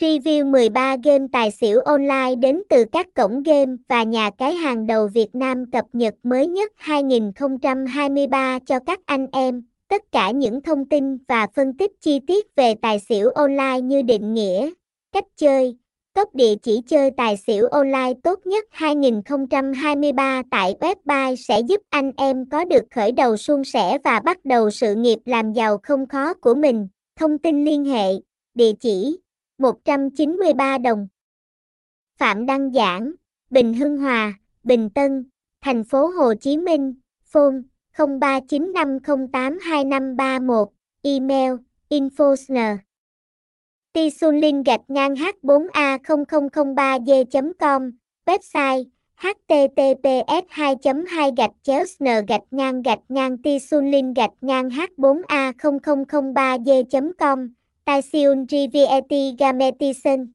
Review 13 game tài xỉu online đến từ các cổng game và nhà cái hàng đầu Việt Nam cập nhật mới nhất 2023 cho các anh em. Tất cả những thông tin và phân tích chi tiết về tài xỉu online như định nghĩa, cách chơi, top địa chỉ chơi tài xỉu online tốt nhất 2023 tại website sẽ giúp anh em có được khởi đầu suôn sẻ và bắt đầu sự nghiệp làm giàu không khó của mình. Thông tin liên hệ, địa chỉ 193 đồng. Phạm Đăng Giảng, Bình Hưng Hòa, Bình Tân, thành phố Hồ Chí Minh, phone 0395082531, email infosner. Tisulin gạch ngang h4a0003g.com, website https 2 2 gạch chéo sn gạch ngang gạch ngang tisulin gạch ngang h4a0003g.com, Taisiun GVET Gametison